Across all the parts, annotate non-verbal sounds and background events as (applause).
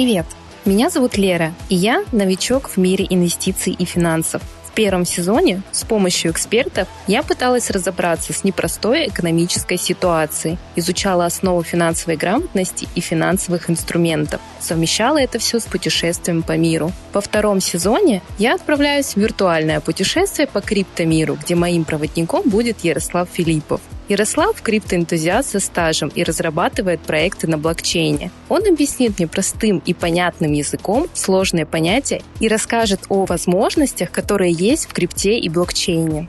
привет! Меня зовут Лера, и я новичок в мире инвестиций и финансов. В первом сезоне с помощью экспертов я пыталась разобраться с непростой экономической ситуацией, изучала основу финансовой грамотности и финансовых инструментов, совмещала это все с путешествием по миру. Во втором сезоне я отправляюсь в виртуальное путешествие по криптомиру, где моим проводником будет Ярослав Филиппов. Ярослав – криптоэнтузиаст со стажем и разрабатывает проекты на блокчейне. Он объяснит мне простым и понятным языком сложные понятия и расскажет о возможностях, которые есть в крипте и блокчейне.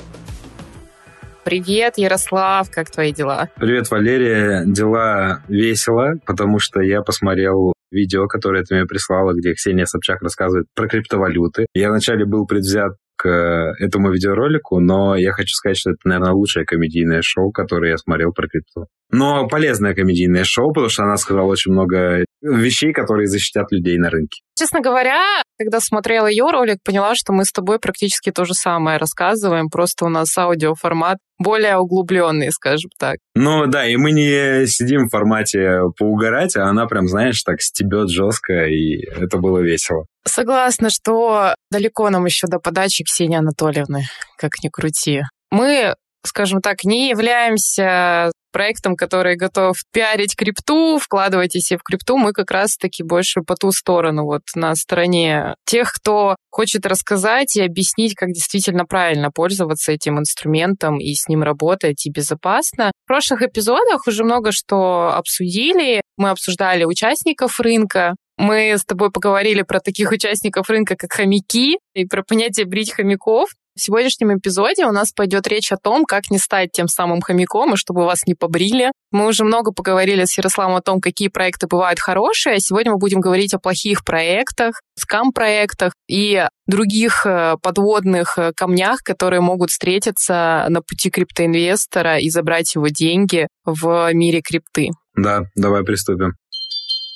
Привет, Ярослав, как твои дела? Привет, Валерия. Дела весело, потому что я посмотрел видео, которое ты мне прислала, где Ксения Собчак рассказывает про криптовалюты. Я вначале был предвзят к этому видеоролику, но я хочу сказать, что это, наверное, лучшее комедийное шоу, которое я смотрел про крипту. Но полезное комедийное шоу, потому что она сказала очень много вещей, которые защитят людей на рынке. Честно говоря, когда смотрела ее ролик, поняла, что мы с тобой практически то же самое рассказываем, просто у нас аудиоформат более углубленный, скажем так. Ну да, и мы не сидим в формате поугарать, а она прям, знаешь, так стебет жестко, и это было весело. Согласна, что далеко нам еще до подачи Ксении Анатольевны, как ни крути. Мы скажем так, не являемся проектом, который готов пиарить крипту, вкладывайтесь в крипту, мы как раз-таки больше по ту сторону, вот на стороне тех, кто хочет рассказать и объяснить, как действительно правильно пользоваться этим инструментом и с ним работать и безопасно. В прошлых эпизодах уже много что обсудили. Мы обсуждали участников рынка, мы с тобой поговорили про таких участников рынка, как хомяки, и про понятие брить хомяков. В сегодняшнем эпизоде у нас пойдет речь о том, как не стать тем самым хомяком, и чтобы вас не побрили. Мы уже много поговорили с Ярославом о том, какие проекты бывают хорошие, а сегодня мы будем говорить о плохих проектах, скам-проектах и других э, подводных э, камнях, которые могут встретиться на пути криптоинвестора и забрать его деньги в мире крипты. Да, давай приступим.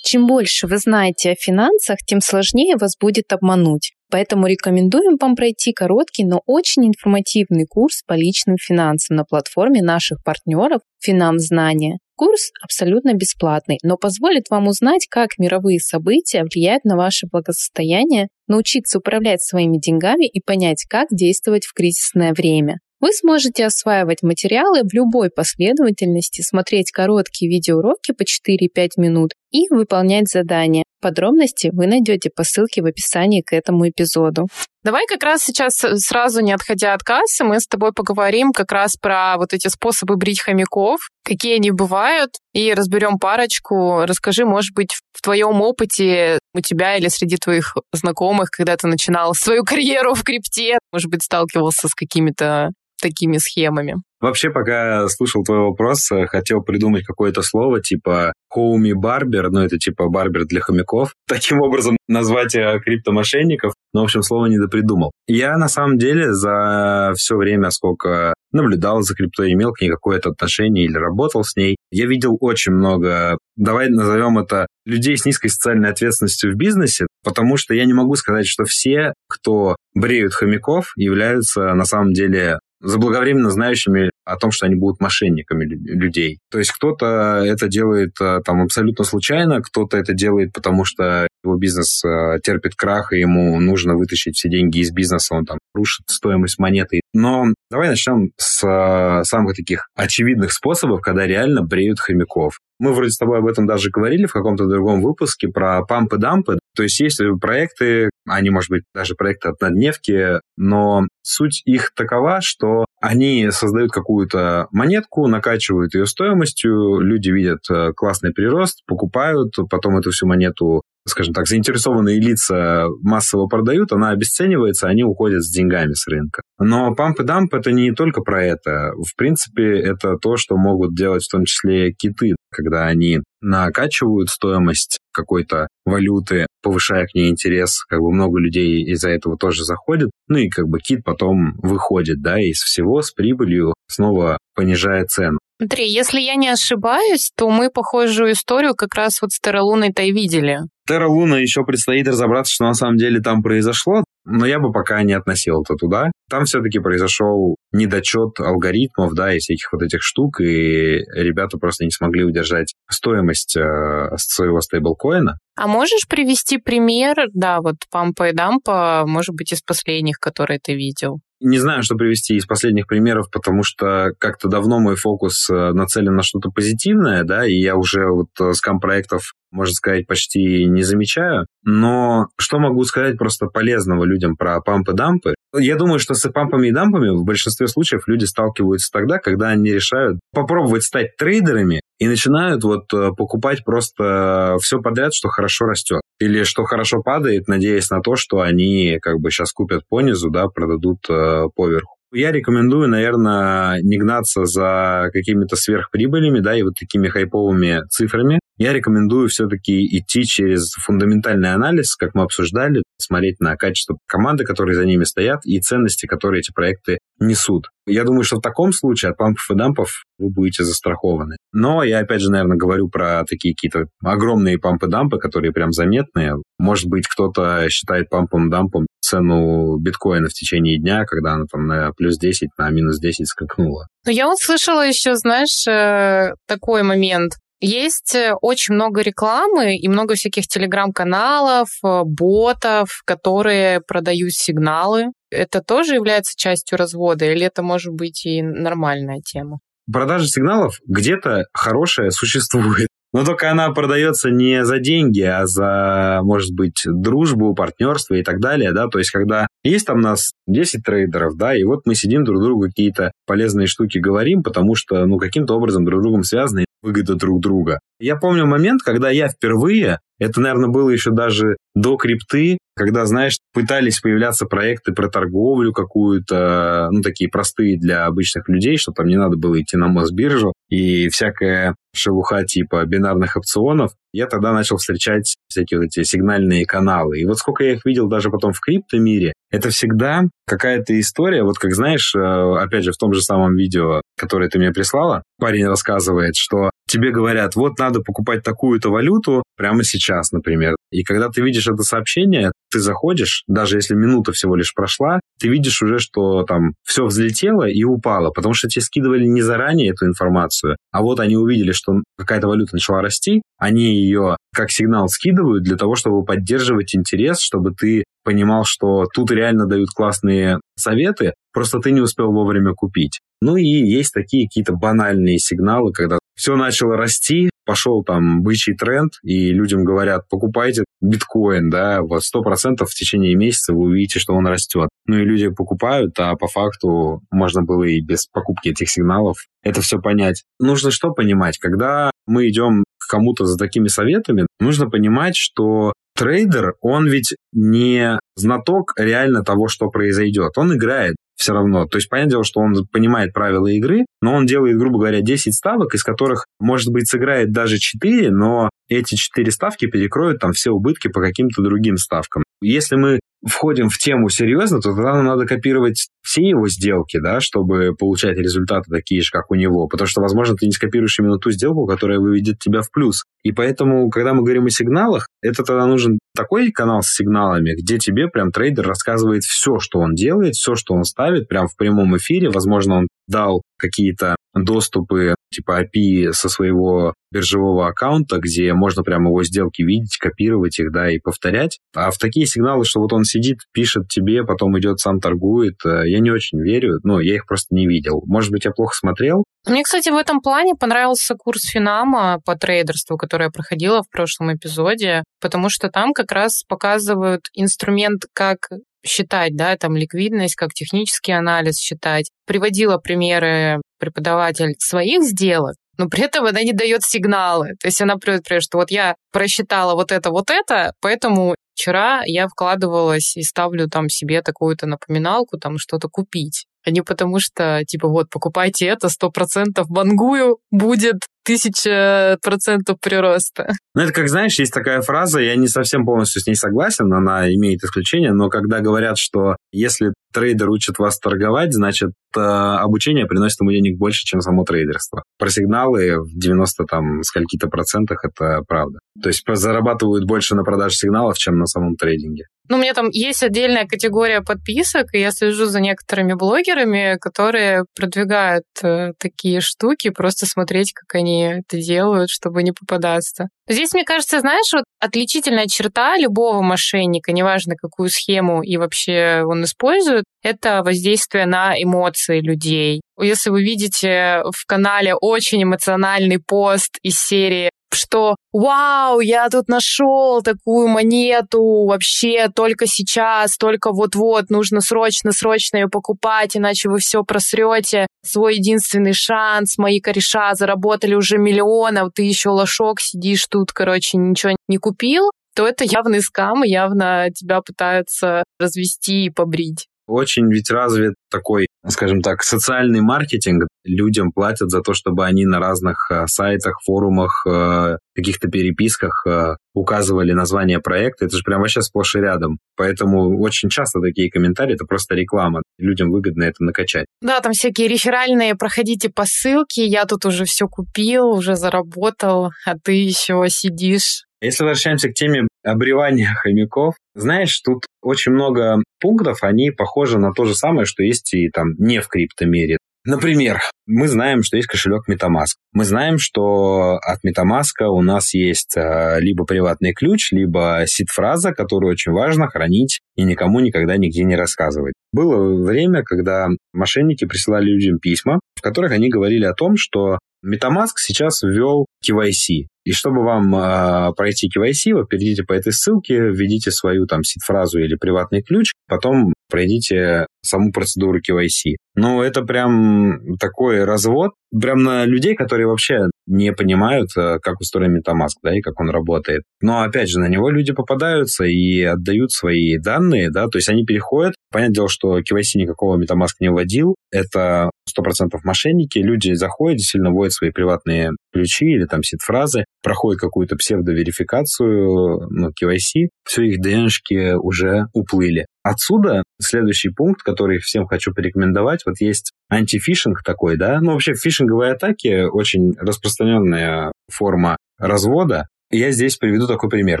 Чем больше вы знаете о финансах, тем сложнее вас будет обмануть. Поэтому рекомендуем вам пройти короткий, но очень информативный курс по личным финансам на платформе наших партнеров «Финанс-знания». Курс абсолютно бесплатный, но позволит вам узнать, как мировые события влияют на ваше благосостояние, научиться управлять своими деньгами и понять, как действовать в кризисное время. Вы сможете осваивать материалы в любой последовательности, смотреть короткие видеоуроки по 4-5 минут и выполнять задания. Подробности вы найдете по ссылке в описании к этому эпизоду. Давай как раз сейчас сразу, не отходя от кассы, мы с тобой поговорим как раз про вот эти способы брить хомяков, какие они бывают, и разберем парочку. Расскажи, может быть, в твоем опыте у тебя или среди твоих знакомых, когда ты начинал свою (laughs) карьеру в крипте, может быть, сталкивался с какими-то такими схемами. Вообще, пока слушал твой вопрос, э, хотел придумать какое-то слово типа хоуми барбер, ну это типа барбер для хомяков. (laughs) Таким образом назвать э, криптомошенников, но, в общем, слово не допридумал. Я, на самом деле, за все время, сколько наблюдал за крипто, имел к ней какое-то отношение или работал с ней, я видел очень много, давай назовем это, людей с низкой социальной ответственностью в бизнесе, потому что я не могу сказать, что все, кто бреют хомяков, являются на самом деле заблаговременно знающими о том, что они будут мошенниками людей. То есть кто-то это делает э, там абсолютно случайно, кто-то это делает, потому что его бизнес э, терпит крах, и ему нужно вытащить все деньги из бизнеса, он там рушит стоимость монеты. Но давай начнем с э, самых таких очевидных способов, когда реально бреют хомяков. Мы вроде с тобой об этом даже говорили в каком-то другом выпуске про пампы-дампы. То есть есть проекты, они, может быть, даже проекты однодневки, но суть их такова, что они создают какую-то монетку, накачивают ее стоимостью, люди видят э, классный прирост, покупают, потом эту всю монету скажем так, заинтересованные лица массово продают, она обесценивается, они уходят с деньгами с рынка. Но памп и дамп это не только про это. В принципе, это то, что могут делать в том числе киты, когда они накачивают стоимость какой-то валюты, повышая к ней интерес, как бы много людей из-за этого тоже заходит, ну и как бы кит потом выходит, да, из всего с прибылью снова понижая цену. Смотри, если я не ошибаюсь, то мы похожую историю как раз вот с Терралуной-то и видели Терра Луна еще предстоит разобраться, что на самом деле там произошло, но я бы пока не относил это туда. Там все-таки произошел недочет алгоритмов, да, и всяких вот этих штук, и ребята просто не смогли удержать стоимость э, своего стейблкоина. А можешь привести пример, да, вот пампа и дампа, может быть, из последних, которые ты видел? Не знаю, что привести из последних примеров, потому что как-то давно мой фокус э, нацелен на что-то позитивное, да, и я уже вот э, скам-проектов, можно сказать, почти не замечаю. Но что могу сказать просто полезного людям про пампы-дампы? Я думаю, что с пампами и дампами в большинстве случаев люди сталкиваются тогда, когда они решают попробовать стать трейдерами и начинают вот э, покупать просто все подряд, что хорошо растет. Или что хорошо падает, надеясь на то, что они как бы сейчас купят по низу, да, продадут э, поверху. Я рекомендую, наверное, не гнаться за какими-то сверхприбылями, да, и вот такими хайповыми цифрами. Я рекомендую все-таки идти через фундаментальный анализ, как мы обсуждали, смотреть на качество команды, которые за ними стоят, и ценности, которые эти проекты несут. Я думаю, что в таком случае от пампов и дампов вы будете застрахованы. Но я, опять же, наверное, говорю про такие какие-то огромные пампы-дампы, которые прям заметные. Может быть, кто-то считает пампом-дампом цену биткоина в течение дня, когда она там на плюс 10, на минус 10 скакнула. Но я вот слышала еще, знаешь, э, такой момент. Есть э, очень много рекламы и много всяких телеграм-каналов, э, ботов, которые продают сигналы. Это тоже является частью развода или это может быть и нормальная тема? Продажа сигналов где-то хорошая существует. (laughs) Но только она продается не за деньги, а за, может быть, дружбу, партнерство и так далее, да, то есть когда есть там нас 10 трейдеров, да, и вот мы сидим друг другу какие-то полезные штуки говорим, потому что, ну, каким-то образом друг другом связаны выгода друг друга. Я помню момент, когда я впервые, это, наверное, было еще даже до крипты, когда, знаешь, пытались появляться проекты про торговлю какую-то, ну, такие простые для обычных людей, что там не надо было идти на Мосбиржу и всякая шелуха типа бинарных опционов, я тогда начал встречать всякие вот эти сигнальные каналы. И вот сколько я их видел даже потом в криптомире, это всегда какая-то история, вот как знаешь, э, опять же, в том же самом видео, которое ты мне прислала, парень рассказывает, что тебе говорят, вот надо покупать такую-то валюту прямо сейчас, например. И когда ты видишь это сообщение, ты заходишь, даже если минута всего лишь прошла, ты видишь уже, что там все взлетело и упало, потому что тебе скидывали не заранее эту информацию, а вот они увидели, что какая-то валюта начала расти, они ее как сигнал скидывают для того, чтобы поддерживать интерес, чтобы ты понимал, что тут реально дают классные советы, просто ты не успел вовремя купить. Ну и есть такие какие-то банальные сигналы, когда все начало расти, пошел там бычий тренд, и людям говорят, покупайте биткоин, да, вот сто процентов в течение месяца вы увидите, что он растет. Ну и люди покупают, а по факту можно было и без покупки этих сигналов это все понять. Нужно что понимать? Когда мы идем к кому-то за такими советами, нужно понимать, что трейдер, он ведь не знаток реально того, что произойдет. Он играет все равно. То есть, понятное дело, что он понимает правила игры, но он делает, грубо говоря, 10 ставок, из которых, может быть, сыграет даже 4, но эти 4 ставки перекроют там все убытки по каким-то другим ставкам. Если мы входим в тему серьезно, то тогда нам надо копировать все его сделки, да, чтобы получать результаты такие же, как у него. Потому что, возможно, ты не скопируешь именно ту сделку, которая выведет тебя в плюс. И поэтому, когда мы говорим о сигналах, это тогда нужен такой канал с сигналами, где тебе прям трейдер рассказывает все, что он делает, все, что он ставит, прям в прямом эфире. Возможно, он дал какие-то доступы типа API со своего биржевого аккаунта, где можно прямо его сделки видеть, копировать их, да, и повторять. А в такие сигналы, что вот он сидит, пишет тебе, потом идет, сам торгует, э, я не очень верю, но я их просто не видел. Может быть, я плохо смотрел? Мне, кстати, в этом плане понравился курс Финама по трейдерству, который я проходила в прошлом эпизоде, потому что там как раз показывают инструмент, как считать, да, там ликвидность, как технический анализ считать. Приводила примеры преподаватель своих сделок, но при этом она не дает сигналы. То есть она приводит пример, что вот я просчитала вот это, вот это, поэтому вчера я вкладывалась и ставлю там себе такую-то напоминалку, там что-то купить а не потому что, типа, вот, покупайте это, сто процентов бангую, будет тысяча процентов прироста. Ну, это как, знаешь, есть такая фраза, я не совсем полностью с ней согласен, она имеет исключение, но когда говорят, что Если трейдер учит вас торговать, значит, э, обучение приносит ему денег больше, чем само трейдерство. Про сигналы в 90 там скольки-то процентах это правда. То есть зарабатывают больше на продаже сигналов, чем на самом трейдинге. Ну, у меня там есть отдельная категория подписок, и я слежу за некоторыми блогерами, которые продвигают э, такие штуки, просто смотреть, как они это делают, чтобы не попадаться. Здесь, мне кажется, знаешь, вот отличительная черта любого мошенника, неважно, какую схему и вообще он использует, это воздействие на эмоции людей. Если вы видите в канале очень эмоциональный пост из серии что «Вау, я тут нашел такую монету, вообще только сейчас, только вот-вот, нужно срочно-срочно ее покупать, иначе вы все просрете. Свой единственный шанс, мои кореша заработали уже миллион, а ты еще лошок сидишь тут, короче, ничего не купил», то это явный скам, явно тебя пытаются развести и побрить. Очень ведь развит такой, скажем так, социальный маркетинг. Людям платят за то, чтобы они на разных э, сайтах, форумах, э, каких-то переписках э, указывали название проекта. Это же прям вообще сплошь и рядом. Поэтому очень часто такие комментарии — это просто реклама. Людям выгодно это накачать. Да, там всякие реферальные, проходите по ссылке, я тут уже все купил, уже заработал, а ты еще сидишь если возвращаемся к теме обревания хомяков, знаешь, тут очень много пунктов, они похожи на то же самое, что есть и там не в криптомире. Например, мы знаем, что есть кошелек MetaMask. Мы знаем, что от MetaMask у нас есть а, либо приватный ключ, либо сид-фраза, которую очень важно хранить и никому никогда нигде не рассказывать. Было время, когда мошенники присылали людям письма, в которых они говорили о том, что MetaMask сейчас ввел KYC. И чтобы вам э, пройти KYC, вы перейдите по этой ссылке, введите свою там сид-фразу или приватный ключ, потом пройдите саму процедуру KYC. Ну, это прям такой развод, прям на людей, которые вообще не понимают, э, как устроен MetaMask, да, и как он работает. Но, опять же, на него люди попадаются и отдают свои данные, да, то есть они переходят. Понятное дело, что KYC никакого MetaMask не вводил, это 100% мошенники, люди заходят, действительно вводят свои приватные ключи или там сид-фразы, проходят какую-то псевдоверификацию, ну, KYC, все их ДНшки уже уплыли. Отсюда следующий пункт, который всем хочу порекомендовать, вот есть антифишинг такой, да, ну вообще фишинговые атаки очень распространенная форма развода, я здесь приведу такой пример.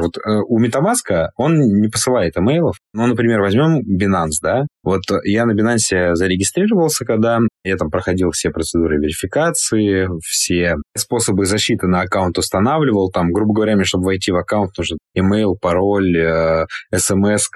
Вот э, у Metamask он не посылает имейлов. Ну, например, возьмем Binance, да. Вот я на Binance зарегистрировался, когда я там проходил все процедуры верификации, все способы защиты на аккаунт устанавливал. Там, грубо говоря, мне, чтобы войти в аккаунт, нужен email, пароль, э, смс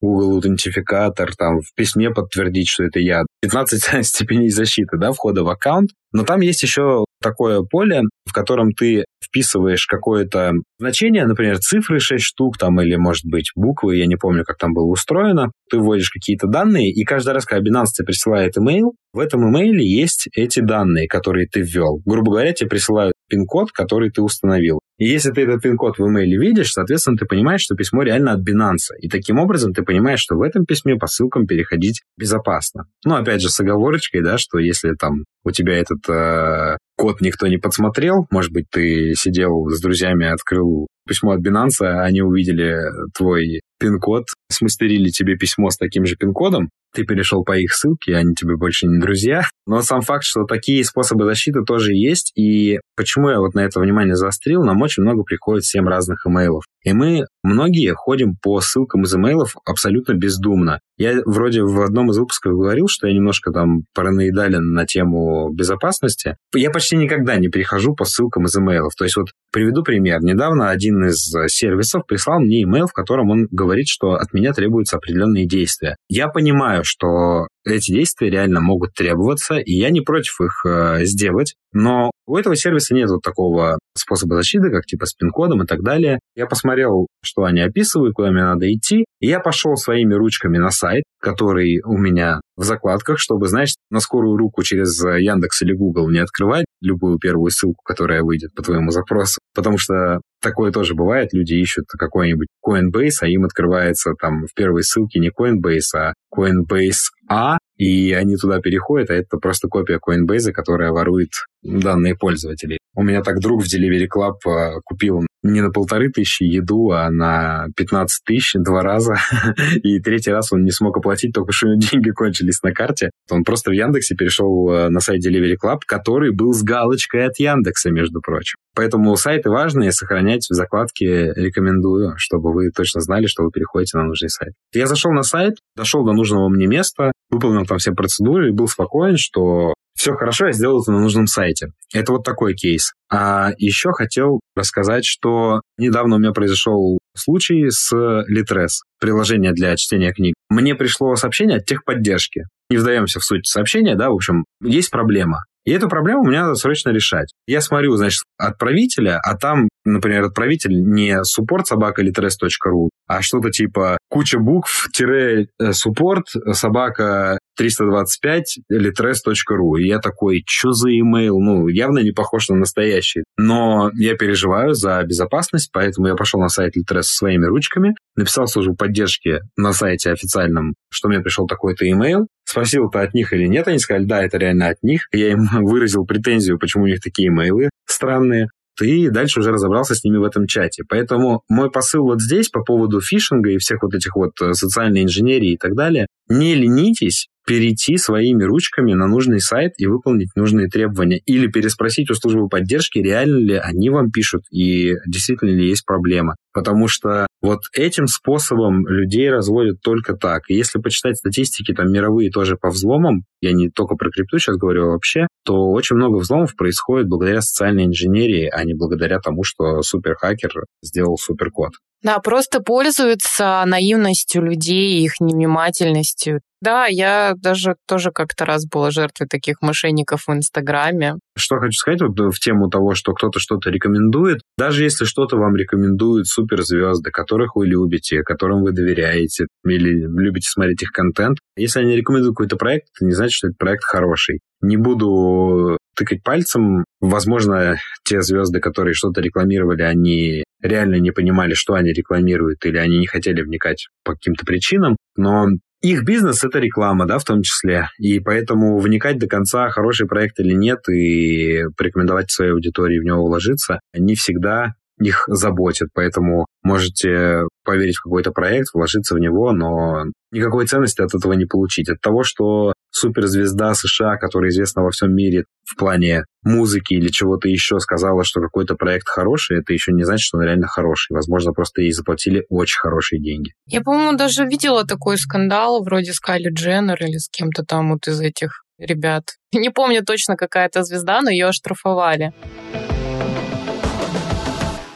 Google аутентификатор, там в письме подтвердить, что это я. 15 (laughs) степеней защиты, да, входа в аккаунт. Но там есть еще такое поле, в котором ты вписываешь какое-то значение, например, цифры 6 штук там или, может быть, буквы, я не помню, как там было устроено. Ты вводишь какие-то данные, и каждый раз, когда Binance тебе присылает имейл, в этом имейле есть эти данные, которые ты ввел. Грубо говоря, тебе присылают пин-код, который ты установил. И если ты этот пин-код в имейле видишь, соответственно, ты понимаешь, что письмо реально от Binance. И таким образом ты понимаешь, что в этом письме по ссылкам переходить безопасно. Ну, опять же, с оговорочкой, да, что если там у тебя этот э, код никто не подсмотрел, может быть, ты сидел с друзьями, открыл письмо от Binance, они увидели твой пин-код, смастерили тебе письмо с таким же пин-кодом, ты перешел по их ссылке, они тебе больше не друзья. Но сам факт, что такие способы защиты тоже есть, и почему я вот на это внимание заострил, нам очень много приходит всем разных имейлов. И мы многие ходим по ссылкам из имейлов абсолютно бездумно. Я вроде в одном из выпусков говорил, что я немножко там параноидален на тему безопасности. Я почти никогда не перехожу по ссылкам из имейлов. То есть вот приведу пример. Недавно один из сервисов прислал мне имейл, в котором он говорит, что от меня требуются определенные действия. Я понимаю, что эти действия реально могут требоваться, и я не против их э, сделать, но у этого сервиса нет вот такого способа защиты, как типа с пин-кодом и так далее. Я посмотрел, что они описывают, куда мне надо идти, и я пошел своими ручками на сайт, который у меня в закладках, чтобы, знаешь, на скорую руку через Яндекс или Google не открывать любую первую ссылку, которая выйдет по твоему запросу. Потому что такое тоже бывает. Люди ищут какой-нибудь Coinbase, а им открывается там в первой ссылке не Coinbase, а Coinbase A, и они туда переходят, а это просто копия Coinbase, которая ворует данные пользователей. У меня так друг в Delivery Club э, купил не на полторы тысячи еду, а на 15 тысяч два раза. (laughs) И третий раз он не смог оплатить, только что (laughs) деньги кончились на карте. Он просто в Яндексе перешел э, на сайт Delivery Club, который был с галочкой от Яндекса, между прочим. Поэтому сайты важные, сохранять в закладке рекомендую, чтобы вы точно знали, что вы переходите на нужный сайт. Я зашел на сайт, дошел до нужного мне места, выполнил там все процедуры и был спокоен, что все хорошо, я сделал это на нужном сайте. Это вот такой кейс. А еще хотел рассказать, что недавно у меня произошел случай с Litres, приложение для чтения книг. Мне пришло сообщение от техподдержки. Не вдаемся в суть сообщения, да, в общем, есть проблема. И эту проблему мне надо срочно решать. Я смотрю, значит, отправителя, а там, например, отправитель не support собака litres.ru, а что-то типа куча букв, тире, э, support собака 325 litres.ru. И я такой, что за имейл? Ну, явно не похож на настоящий. Но я переживаю за безопасность, поэтому я пошел на сайт Litres своими ручками, написал службу поддержки на сайте официальном, что мне пришел такой-то имейл, спросил, это от них или нет. Они сказали, да, это реально от них. Я им (laughs) выразил претензию, почему у них такие имейлы странные и дальше уже разобрался с ними в этом чате. Поэтому мой посыл вот здесь по поводу фишинга и всех вот этих вот э, социальной инженерии и так далее, не ленитесь перейти своими ручками на нужный сайт и выполнить нужные требования. Или переспросить у службы поддержки, реально ли они вам пишут и действительно ли есть проблема. Потому что вот этим способом людей разводят только так. И если почитать статистики там мировые тоже по взломам, я не только про крипту сейчас говорю, а вообще, то очень много взломов происходит благодаря социальной инженерии, а не благодаря тому, что суперхакер сделал суперкод. Да, просто пользуются наивностью людей, их невнимательностью. Да, я даже тоже как-то раз была жертвой таких мошенников в Инстаграме. Что хочу сказать вот в тему того, что кто-то что-то рекомендует, даже если что-то вам рекомендуют суперзвезды, которых вы любите, которым вы доверяете или любите смотреть их контент, если они рекомендуют какой-то проект, это не значит, что этот проект хороший. Не буду тыкать пальцем. Возможно, те звезды, которые что-то рекламировали, они реально не понимали, что они рекламируют, или они не хотели вникать по каким-то причинам. Но их бизнес — это реклама, да, в том числе. И поэтому вникать до конца, хороший проект или нет, и порекомендовать своей аудитории в него вложиться, не всегда их заботит. Поэтому можете поверить в какой-то проект, вложиться в него, но никакой ценности от этого не получить. От того, что суперзвезда США, которая известна во всем мире в плане музыки или чего-то еще, сказала, что какой-то проект хороший, это еще не значит, что он реально хороший. Возможно, просто ей заплатили очень хорошие деньги. Я, по-моему, даже видела такой скандал вроде Скайли Дженнер или с кем-то там вот из этих ребят. (laughs) Не помню точно, какая-то звезда, но ее оштрафовали.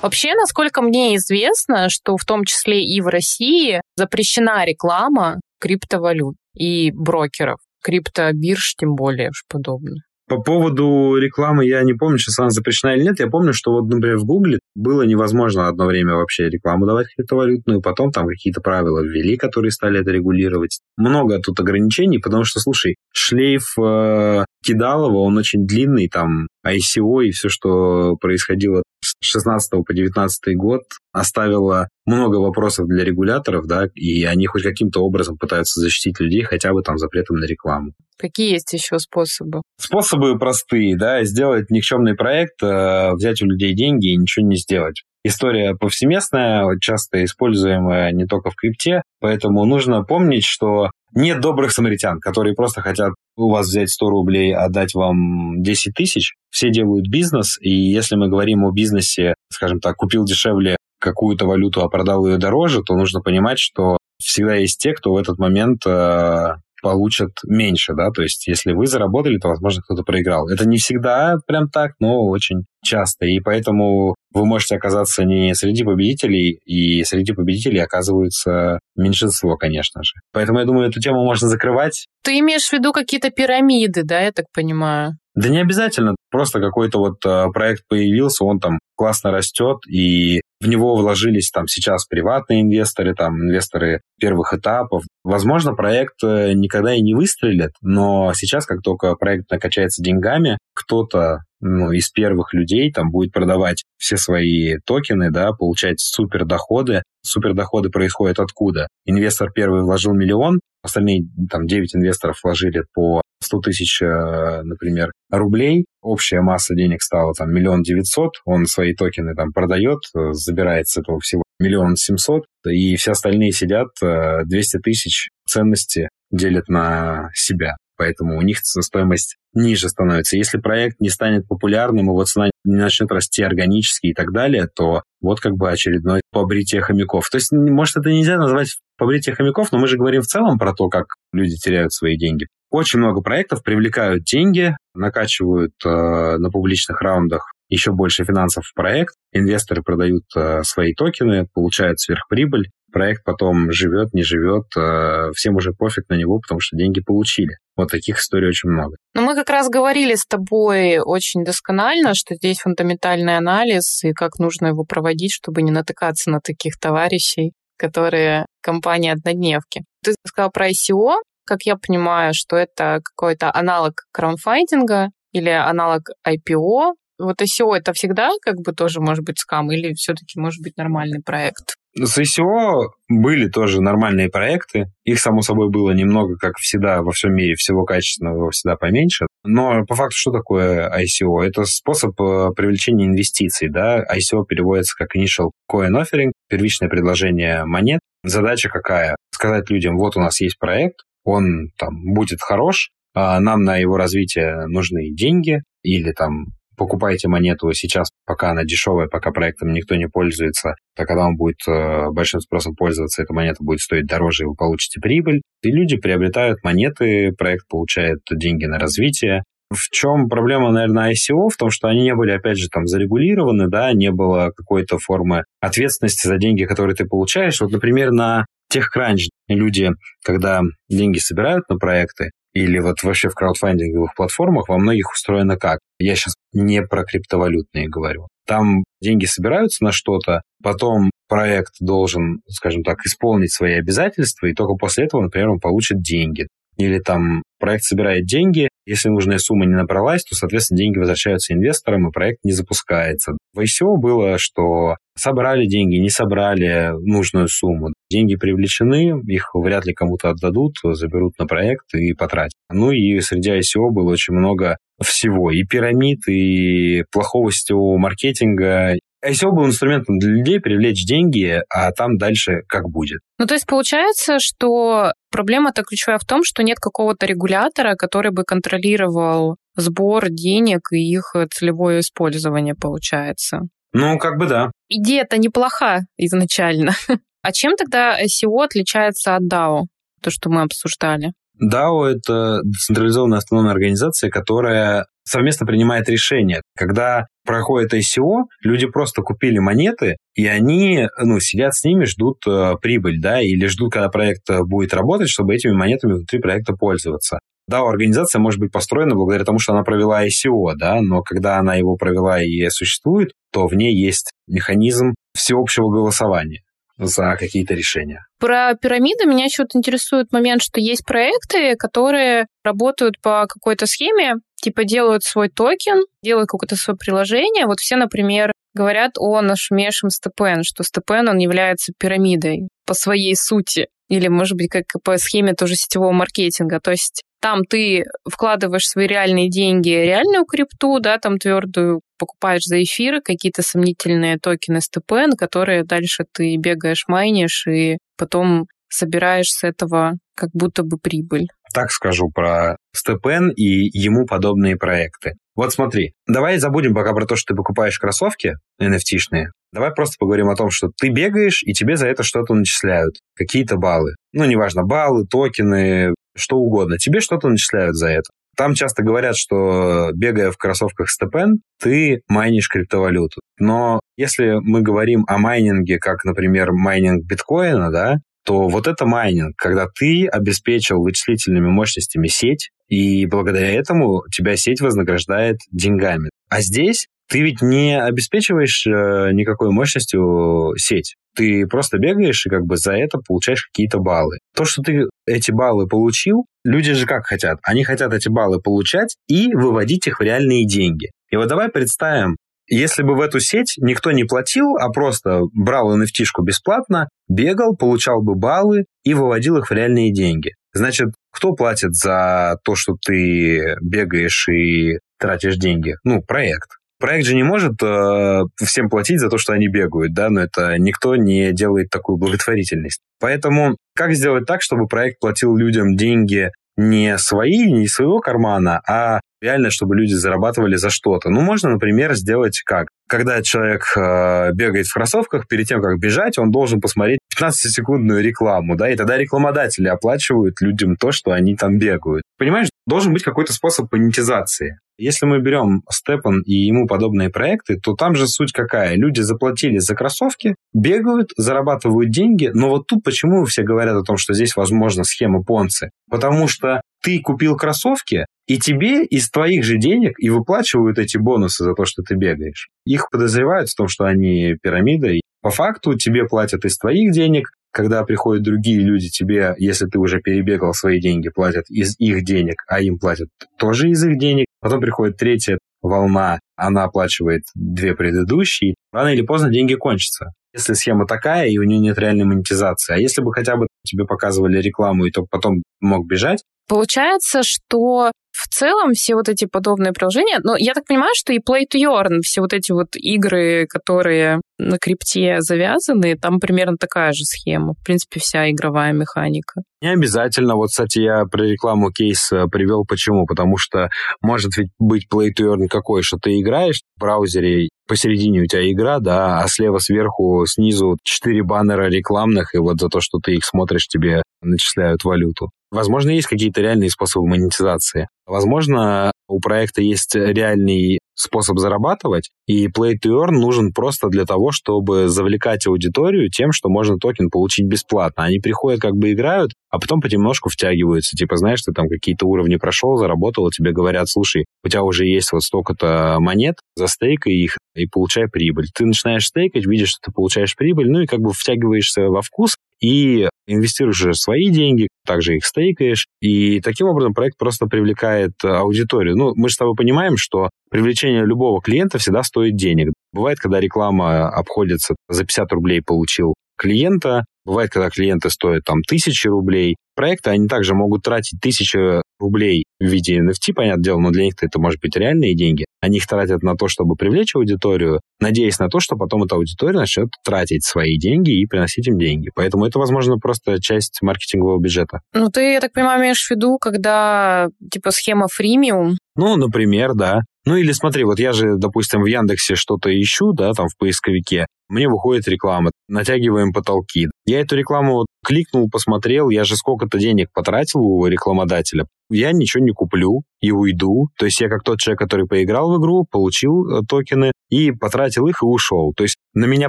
Вообще, насколько мне известно, что в том числе и в России запрещена реклама криптовалют и брокеров, криптобирж тем более уж подобное. По поводу рекламы я не помню, сейчас она запрещена или нет. Я помню, что вот, например, в Гугле было невозможно одно время вообще рекламу давать криптовалютную, потом там какие-то правила ввели, которые стали это регулировать. Много тут ограничений, потому что, слушай, шлейф э, Кидалова, он очень длинный, там ICO и все, что происходило 16 по 19 год, оставило много вопросов для регуляторов, да, и они хоть каким-то образом пытаются защитить людей хотя бы там запретом на рекламу. Какие есть еще способы? Способы простые, да, сделать никчемный проект, э, взять у людей деньги и ничего не сделать. История повсеместная, часто используемая не только в крипте, поэтому нужно помнить, что нет добрых самаритян, которые просто хотят у вас взять 100 рублей, а дать вам 10 тысяч. Все делают бизнес, и если мы говорим о бизнесе, скажем так, купил дешевле какую-то валюту, а продал ее дороже, то нужно понимать, что всегда есть те, кто в этот момент э, получат меньше, да, то есть если вы заработали, то, возможно, кто-то проиграл. Это не всегда прям так, но очень часто, и поэтому вы можете оказаться не среди победителей, и среди победителей оказывается меньшинство, конечно же. Поэтому я думаю, эту тему можно закрывать. Ты имеешь в виду какие-то пирамиды, да, я так понимаю? Да не обязательно. Просто какой-то вот э, проект появился, он там классно растет, и в него вложились там сейчас приватные инвесторы, там инвесторы первых этапов. Возможно, проект э, никогда и не выстрелит, но сейчас, как только проект накачается деньгами, кто-то ну, из первых людей там будет продавать все свои токены, да, получать супер доходы. Супер доходы происходят откуда? Инвестор первый вложил миллион, остальные там 9 инвесторов вложили по 100 тысяч, э, например, рублей, общая масса денег стала там миллион девятьсот, он свои токены там продает, забирает с этого всего миллион семьсот, и все остальные сидят 200 тысяч ценности делят на себя поэтому у них стоимость ниже становится. Если проект не станет популярным, его цена не начнет расти органически и так далее, то вот как бы очередное побритие хомяков. То есть, может, это нельзя назвать побритие хомяков, но мы же говорим в целом про то, как люди теряют свои деньги. Очень много проектов привлекают деньги, накачивают э, на публичных раундах еще больше финансов в проект, инвесторы продают э, свои токены, получают сверхприбыль, проект потом живет, не живет, э, всем уже пофиг на него, потому что деньги получили. Вот таких историй очень много. Но мы как раз говорили с тобой очень досконально, что здесь фундаментальный анализ и как нужно его проводить, чтобы не натыкаться на таких товарищей, которые компании-однодневки. Ты сказал про ICO, как я понимаю, что это какой-то аналог краунфайдинга или аналог IPO, вот ICO это всегда как бы тоже может быть скам или все-таки может быть нормальный проект? С ICO были тоже нормальные проекты. Их, само собой, было немного, как всегда, во всем мире, всего качественного всегда поменьше. Но по факту, что такое ICO? Это способ э, привлечения инвестиций. Да? ICO переводится как Initial Coin Offering, первичное предложение монет. Задача какая? Сказать людям, вот у нас есть проект, он там будет хорош, а нам на его развитие нужны деньги или там покупайте монету сейчас, пока она дешевая, пока проектом никто не пользуется, то когда он будет э, большим спросом пользоваться, эта монета будет стоить дороже, и вы получите прибыль. И люди приобретают монеты, проект получает деньги на развитие. В чем проблема, наверное, ICO? В том, что они не были, опять же, там зарегулированы, да, не было какой-то формы ответственности за деньги, которые ты получаешь. Вот, например, на TechCrunch люди, когда деньги собирают на проекты, или вот вообще в краудфандинговых платформах во многих устроено как? Я сейчас не про криптовалютные говорю. Там деньги собираются на что-то, потом проект должен, скажем так, исполнить свои обязательства, и только после этого, например, он получит деньги. Или там проект собирает деньги, если нужная сумма не набралась, то, соответственно, деньги возвращаются инвесторам, и проект не запускается. В ICO было, что собрали деньги, не собрали нужную сумму. Деньги привлечены, их вряд ли кому-то отдадут, заберут на проект и потратят. Ну и среди ICO было очень много всего. И пирамид, и плохого сетевого маркетинга, ICO был инструментом для людей привлечь деньги, а там дальше как будет. Ну, то есть получается, что проблема-то ключевая в том, что нет какого-то регулятора, который бы контролировал сбор денег и их целевое использование, получается. Ну, как бы да. Идея-то неплоха изначально. (laughs) А чем тогда ICO отличается от DAO, то, что мы обсуждали? DAO — это децентрализованная автономная организация, которая совместно принимает решения. Когда проходит ICO, люди просто купили монеты, и они ну, сидят с ними, ждут э, прибыль, да, или ждут, когда проект э, будет работать, чтобы этими монетами внутри проекта пользоваться. Да, организация может быть построена благодаря тому, что она провела ICO, да, но когда она его провела и существует, то в ней есть механизм всеобщего голосования за какие-то решения. Про пирамиды меня еще вот интересует момент, что есть проекты, которые работают по какой-то схеме, типа делают свой токен, делают какое-то свое приложение. Вот все, например, говорят о нашумевшем степен, что степен, он является пирамидой по своей сути. Или, может быть, как по схеме тоже сетевого маркетинга. То есть там ты вкладываешь свои реальные деньги, реальную крипту, да, там твердую покупаешь за эфиры какие-то сомнительные токены STPN, которые дальше ты бегаешь, майнишь и потом собираешь с этого как будто бы прибыль. Так скажу про STPN и ему подобные проекты. Вот смотри, давай забудем пока про то, что ты покупаешь кроссовки NFT-шные. Давай просто поговорим о том, что ты бегаешь, и тебе за это что-то начисляют. Какие-то баллы. Ну, неважно, баллы, токены, что угодно. Тебе что-то начисляют за это. Там часто говорят, что бегая в кроссовках STEPN, ты майнишь криптовалюту. Но если мы говорим о майнинге, как, например, майнинг биткоина, да, то вот это майнинг, когда ты обеспечил вычислительными мощностями сеть, и благодаря этому тебя сеть вознаграждает деньгами. А здесь ты ведь не обеспечиваешь э, никакой мощностью сеть. Ты просто бегаешь и как бы за это получаешь какие-то баллы. То, что ты эти баллы получил, люди же как хотят? Они хотят эти баллы получать и выводить их в реальные деньги. И вот давай представим, если бы в эту сеть никто не платил, а просто брал nft бесплатно, бегал, получал бы баллы и выводил их в реальные деньги. Значит, кто платит за то, что ты бегаешь и тратишь деньги? Ну, проект. Проект же не может э, всем платить за то, что они бегают, да, но это никто не делает такую благотворительность. Поэтому как сделать так, чтобы проект платил людям деньги не свои, не из своего кармана, а реально, чтобы люди зарабатывали за что-то. Ну, можно, например, сделать как? Когда человек э, бегает в кроссовках, перед тем, как бежать, он должен посмотреть 15-секундную рекламу, да, и тогда рекламодатели оплачивают людям то, что они там бегают. Понимаешь, должен быть какой-то способ монетизации. Если мы берем Степан и ему подобные проекты, то там же суть какая? Люди заплатили за кроссовки, бегают, зарабатывают деньги, но вот тут почему все говорят о том, что здесь возможна схема Понци? Потому что ты купил кроссовки, и тебе из твоих же денег и выплачивают эти бонусы за то, что ты бегаешь. Их подозревают в том, что они пирамида, и по факту тебе платят из твоих денег, когда приходят другие люди, тебе, если ты уже перебегал свои деньги, платят из их денег, а им платят тоже из их денег. Потом приходит третья волна, она оплачивает две предыдущие. Рано или поздно деньги кончатся. Если схема такая, и у нее нет реальной монетизации. А если бы хотя бы тебе показывали рекламу, и то потом мог бежать, Получается, что в целом все вот эти подобные приложения, но я так понимаю, что и Play to Earn, все вот эти вот игры, которые на крипте завязаны, там примерно такая же схема. В принципе, вся игровая механика. Не обязательно. Вот, кстати, я про рекламу кейс э, привел. Почему? Потому что может ведь быть Play to Earn какой, что ты играешь в браузере, посередине у тебя игра, да, а слева сверху, снизу четыре баннера рекламных, и вот за то, что ты их смотришь, тебе начисляют валюту. Возможно, есть какие-то реальные способы монетизации. Возможно, у проекта есть реальный способ зарабатывать, и Play to Earn нужен просто для того, чтобы завлекать аудиторию тем, что можно токен получить бесплатно. Они приходят, как бы играют, а потом понемножку втягиваются. Типа, знаешь, ты там какие-то уровни прошел, заработал, тебе говорят, слушай, у тебя уже есть вот столько-то монет, застейкай их и получай прибыль. Ты начинаешь стейкать, видишь, что ты получаешь прибыль, ну и как бы втягиваешься во вкус, и инвестируешь уже свои деньги, также их стейкаешь, и таким образом проект просто привлекает аудиторию. Ну, мы же с тобой понимаем, что привлечение любого клиента всегда стоит денег. Бывает, когда реклама обходится за 50 рублей получил клиента, бывает, когда клиенты стоят там тысячи рублей. Проекты, они также могут тратить тысячи рублей в виде NFT, понятное дело, но для них это может быть реальные деньги. Они их тратят на то, чтобы привлечь аудиторию, надеясь на то, что потом эта аудитория начнет тратить свои деньги и приносить им деньги. Поэтому это, возможно, просто часть маркетингового бюджета. Ну, ты, я так понимаю, имеешь в виду, когда типа схема фримиум? Ну, например, да. Ну или смотри, вот я же, допустим, в Яндексе что-то ищу, да, там в поисковике, мне выходит реклама, натягиваем потолки. Я эту рекламу кликнул, посмотрел, я же сколько-то денег потратил у рекламодателя. Я ничего не куплю и уйду. То есть я как тот человек, который поиграл в игру, получил э, токены и потратил их и ушел. То есть на меня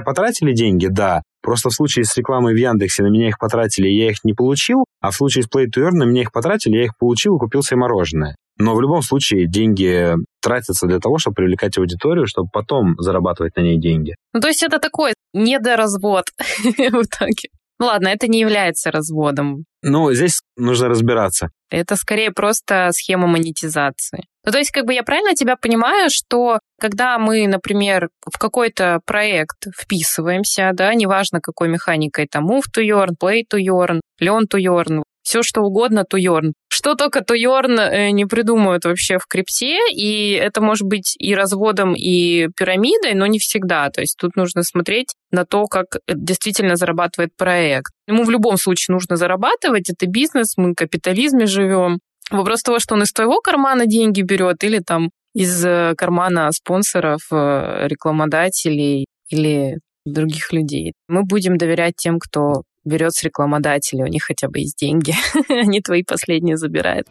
потратили деньги, да, Просто в случае с рекламой в Яндексе на меня их потратили, я их не получил, а в случае с Play to Earn на меня их потратили, я их получил и купил себе мороженое. Но в любом случае деньги тратятся для того, чтобы привлекать аудиторию, чтобы потом зарабатывать на ней деньги. Ну, то есть это такой недоразвод (laughs) в итоге. Ну ладно, это не является разводом. Ну, здесь нужно разбираться. Это скорее просто схема монетизации. Ну, то есть, как бы я правильно тебя понимаю, что когда мы, например, в какой-то проект вписываемся, да, неважно какой механикой, там, move to earn, play to earn, learn to earn, все что угодно туйорн. Что только туйорн э, не придумают вообще в крипте, и это может быть и разводом, и пирамидой, но не всегда. То есть тут нужно смотреть на то, как действительно зарабатывает проект. Ему в любом случае нужно зарабатывать, это бизнес, мы в капитализме живем. Вопрос того, что он из твоего кармана деньги берет или там из э, кармана спонсоров, э, рекламодателей или других людей. Мы будем доверять тем, кто берет с рекламодателя, у них хотя бы есть деньги, (laughs) они твои последние забирают.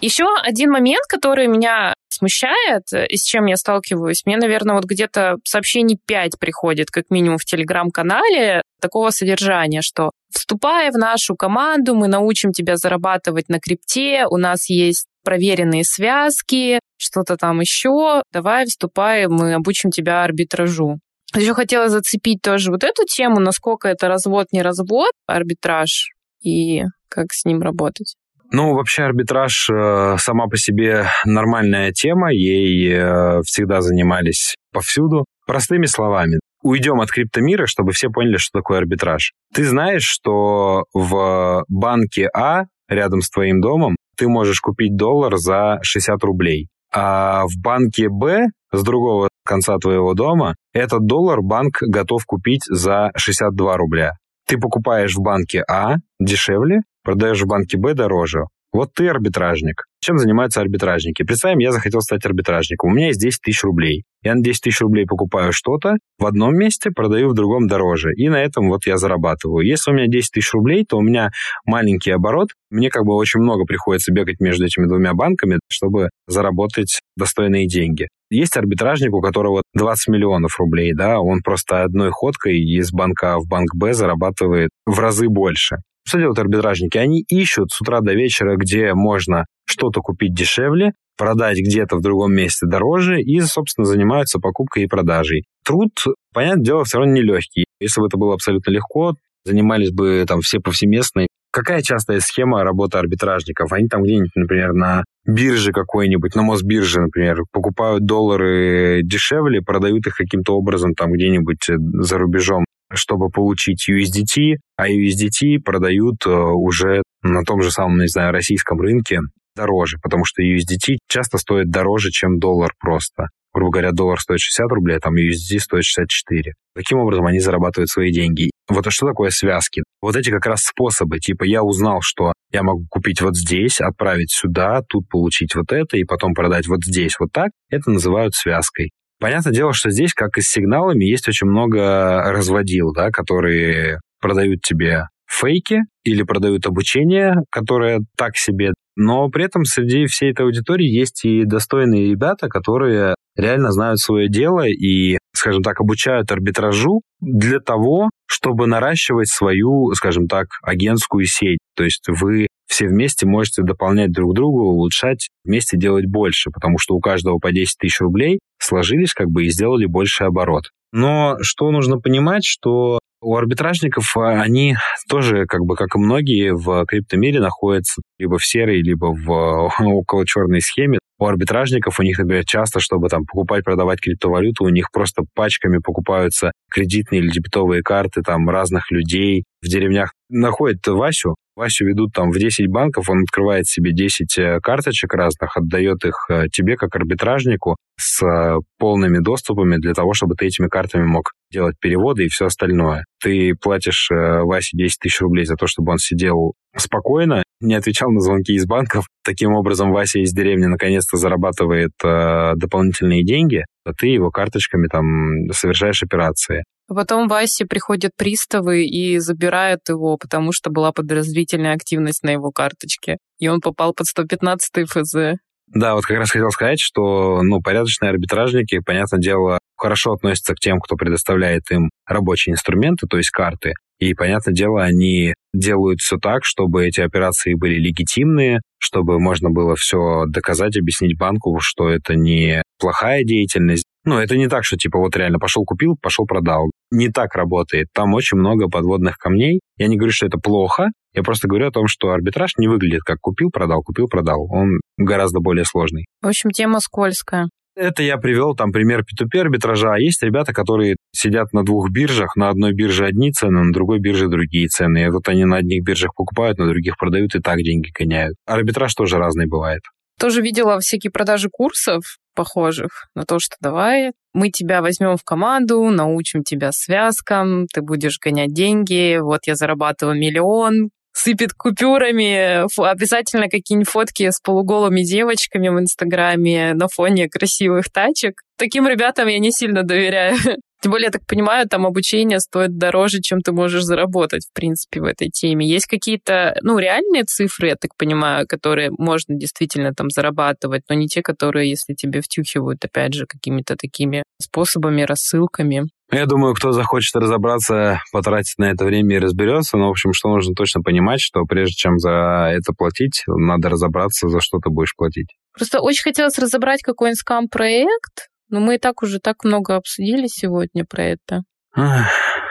Еще один момент, который меня смущает, э, и с чем я сталкиваюсь, мне, наверное, вот где-то сообщений 5 приходит, как минимум, в телеграм-канале такого содержания, что вступая в нашу команду, мы научим тебя зарабатывать на крипте, у нас есть проверенные связки, что-то там еще, давай вступай, мы обучим тебя арбитражу. Еще хотела зацепить тоже вот эту тему, насколько это развод, не развод, арбитраж и как с ним работать. Ну, вообще арбитраж э, сама по себе нормальная тема, ей э, всегда занимались повсюду. Простыми словами, уйдем от криптомира, чтобы все поняли, что такое арбитраж. Ты знаешь, что в банке А рядом с твоим домом ты можешь купить доллар за 60 рублей. А в банке Б с другого конца твоего дома этот доллар банк готов купить за 62 рубля. Ты покупаешь в банке А дешевле, продаешь в банке Б дороже. Вот ты арбитражник. Чем занимаются арбитражники? Представим, я захотел стать арбитражником. У меня есть 10 тысяч рублей. Я на 10 тысяч рублей покупаю что-то в одном месте, продаю в другом дороже. И на этом вот я зарабатываю. Если у меня 10 тысяч рублей, то у меня маленький оборот. Мне как бы очень много приходится бегать между этими двумя банками, чтобы заработать достойные деньги. Есть арбитражник, у которого 20 миллионов рублей, да, он просто одной ходкой из банка А в банк Б зарабатывает в разы больше. Что делают арбитражники? Они ищут с утра до вечера, где можно что-то купить дешевле, продать где-то в другом месте дороже и, собственно, занимаются покупкой и продажей. Труд, понятное дело, все равно нелегкий. Если бы это было абсолютно легко, занимались бы там все повсеместно. Какая частая схема работы арбитражников? Они там где-нибудь, например, на бирже какой-нибудь, на Мосбирже, например, покупают доллары дешевле, продают их каким-то образом там где-нибудь за рубежом чтобы получить USDT, а USDT продают э, уже на том же самом, не знаю, российском рынке дороже, потому что USDT часто стоит дороже, чем доллар просто. Грубо говоря, доллар стоит 60 рублей, а там USDT стоит 64. Таким образом, они зарабатывают свои деньги. Вот а что такое связки? Вот эти как раз способы. Типа я узнал, что я могу купить вот здесь, отправить сюда, тут получить вот это, и потом продать вот здесь вот так. Это называют связкой. Понятное дело, что здесь, как и с сигналами, есть очень много разводил, да, которые продают тебе фейки или продают обучение, которое так себе. Но при этом среди всей этой аудитории есть и достойные ребята, которые реально знают свое дело и, скажем так, обучают арбитражу для того, чтобы наращивать свою, скажем так, агентскую сеть. То есть вы все вместе можете дополнять друг друга, улучшать, вместе делать больше, потому что у каждого по 10 тысяч рублей сложились как бы и сделали больше оборот. Но что нужно понимать, что у арбитражников а, они тоже, как бы, как и многие в криптомире, находятся либо в серой, либо в (laughs) около черной схеме. У арбитражников, у них, например, часто, чтобы там покупать, продавать криптовалюту, у них просто пачками покупаются кредитные или дебетовые карты там разных людей. В деревнях находят Васю, Васю ведут там в 10 банков, он открывает себе 10 э, карточек разных, отдает их э, тебе как арбитражнику с э, полными доступами для того, чтобы ты этими картами мог делать переводы и все остальное. Ты платишь Васе 10 тысяч рублей за то, чтобы он сидел спокойно, не отвечал на звонки из банков. Таким образом, Вася из деревни наконец-то зарабатывает дополнительные деньги, а ты его карточками там совершаешь операции. А потом Васе приходят приставы и забирают его, потому что была подозрительная активность на его карточке. И он попал под 115 ФЗ. Да, вот как раз хотел сказать, что ну, порядочные арбитражники, понятное дело, хорошо относятся к тем, кто предоставляет им рабочие инструменты, то есть карты. И, понятное дело, они делают все так, чтобы эти операции были легитимные, чтобы можно было все доказать, объяснить банку, что это не плохая деятельность, ну, это не так, что типа вот реально пошел купил, пошел продал. Не так работает. Там очень много подводных камней. Я не говорю, что это плохо. Я просто говорю о том, что арбитраж не выглядит как купил, продал, купил, продал. Он гораздо более сложный. В общем, тема скользкая. Это я привел там пример P2P арбитража. А есть ребята, которые сидят на двух биржах. На одной бирже одни цены, на другой бирже другие цены. И вот они на одних биржах покупают, на других продают и так деньги гоняют. Арбитраж тоже разный бывает. Тоже видела всякие продажи курсов похожих на то, что давай, мы тебя возьмем в команду, научим тебя связкам, ты будешь гонять деньги, вот я зарабатываю миллион, сыпет купюрами, обязательно какие-нибудь фотки с полуголыми девочками в Инстаграме на фоне красивых тачек. Таким ребятам я не сильно доверяю. (laughs) Тем более, я так понимаю, там обучение стоит дороже, чем ты можешь заработать, в принципе, в этой теме. Есть какие-то, ну, реальные цифры, я так понимаю, которые можно действительно там зарабатывать, но не те, которые, если тебе втюхивают, опять же, какими-то такими способами, рассылками. Я думаю, кто захочет разобраться, потратит на это время и разберется. Но, в общем, что нужно точно понимать, что прежде чем за это платить, надо разобраться, за что ты будешь платить. Просто очень хотелось разобрать какой-нибудь скам-проект, но мы и так уже так много обсудили сегодня про это.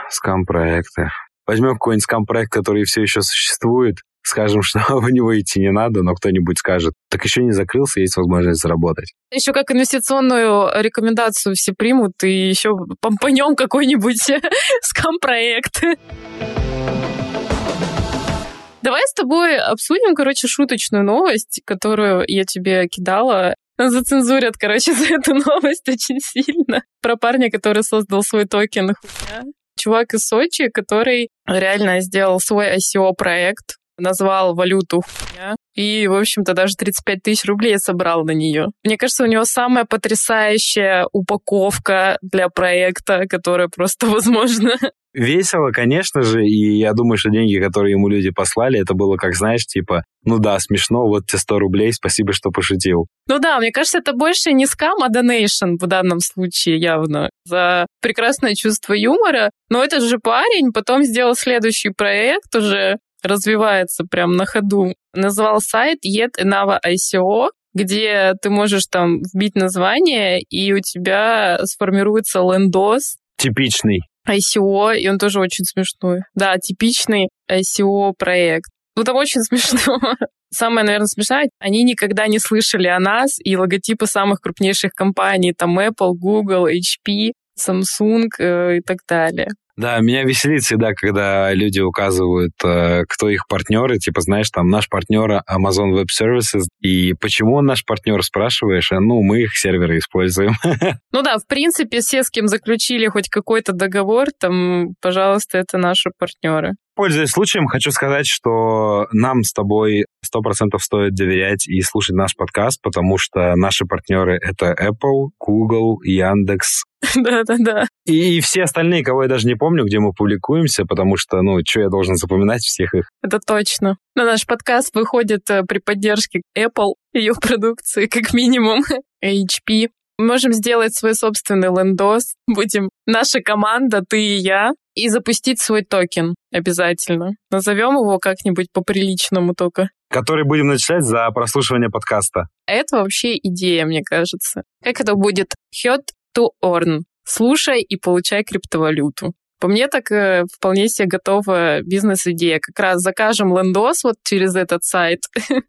скам-проекты. Возьмем какой-нибудь скам-проект, который все еще существует, скажем, (laughs) что в него идти не надо, но кто-нибудь скажет, так еще не закрылся, есть возможность заработать. Еще как инвестиционную рекомендацию все примут, и еще помпанем какой-нибудь (laughs) скам-проект. Давай с тобой обсудим, короче, шуточную новость, которую я тебе кидала. Зацензурят, короче, (laughs) за эту новость очень сильно. Про парня, который создал свой токен. Чувак из Сочи, который реально сделал свой ICO-проект, назвал валюту хуйня, и, в общем-то, даже 35 тысяч рублей собрал на нее. Мне кажется, у него самая потрясающая упаковка для проекта, которая просто (laughs) возможно Весело, конечно же, и я думаю, что деньги, которые ему люди послали, это было как, знаешь, типа, ну да, смешно, вот тебе 100 рублей, спасибо, что пошутил. Ну да, мне кажется, это больше не скам, а донейшн в данном случае явно за прекрасное чувство юмора. Но этот же парень потом сделал следующий проект уже, развивается прям на ходу. Назвал сайт Yet Another ICO, где ты можешь там вбить название, и у тебя сформируется лендос. Типичный. ICO, и он тоже очень смешной. Да, типичный ICO-проект. Ну, там очень (laughs) смешно. Самое, наверное, смешное, они никогда не слышали о нас и логотипы самых крупнейших компаний, там Apple, Google, HP, Samsung э, и так далее. Да, меня веселит всегда, когда люди указывают, э, кто их партнеры. Типа, знаешь, там наш партнер Amazon Web Services. И почему он наш партнер, спрашиваешь? А, ну, мы их серверы используем. (laughs) Ну да, в принципе, все, с кем заключили хоть какой-то договор, там, пожалуйста, это наши партнеры. Пользуясь случаем, хочу сказать, что нам с тобой 100% стоит доверять и слушать наш подкаст, потому что наши партнеры — это Apple, Google, Яндекс. (laughs) Да-да-да. И все остальные, кого я даже не помню, где мы публикуемся, потому что, ну, что я должен запоминать всех их? Это точно. Но наш подкаст выходит э, при поддержке Apple, ее продукции, как минимум, (laughs) HP. Мы можем сделать свой собственный лендос. Будем наша команда, ты и я, и запустить свой токен обязательно. Назовем его как-нибудь по-приличному только. Который будем начислять за прослушивание подкаста. Это вообще идея, мне кажется. Как это будет? Head to earn. Слушай и получай криптовалюту. По мне так э, вполне себе готова бизнес-идея. Как раз закажем лендос вот через этот сайт, (laughs)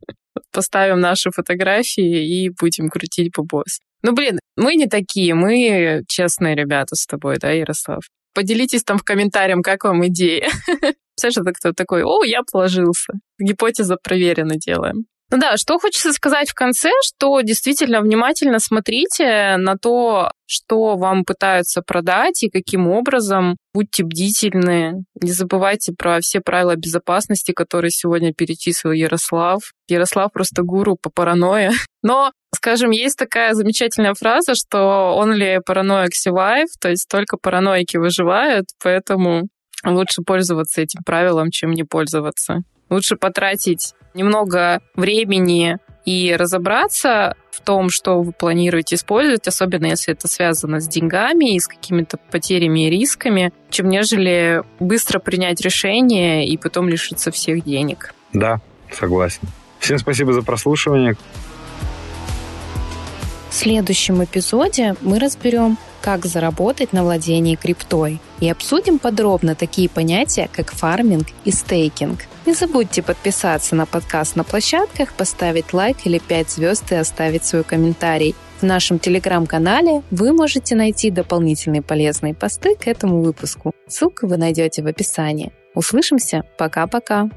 поставим наши фотографии и будем крутить бабос. Ну, блин, мы не такие, мы честные ребята с тобой, да, Ярослав? Поделитесь там в комментариях, как вам идея. (laughs) Представляешь, это кто такой, о, я положился. Гипотеза проверена делаем. Ну да, что хочется сказать в конце, что действительно внимательно смотрите на то, что вам пытаются продать и каким образом. Будьте бдительны. Не забывайте про все правила безопасности, которые сегодня перечислил Ярослав. Ярослав просто гуру по паранойе. (laughs) Но, скажем, есть такая замечательная фраза, что only paranoia survive, то есть только параноики выживают, поэтому лучше пользоваться этим правилом, чем не пользоваться. Лучше потратить немного времени и разобраться в том, что вы планируете использовать, особенно если это связано с деньгами и с какими-то потерями и рисками, чем нежели быстро принять решение и потом лишиться всех денег. Да, согласен. Всем спасибо за прослушивание. В следующем эпизоде мы разберем, как заработать на владении криптой и обсудим подробно такие понятия, как фарминг и стейкинг. Не забудьте подписаться на подкаст на площадках, поставить лайк или 5 звезд и оставить свой комментарий. В нашем телеграм-канале вы можете найти дополнительные полезные посты к этому выпуску. Ссылку вы найдете в описании. Услышимся. Пока-пока.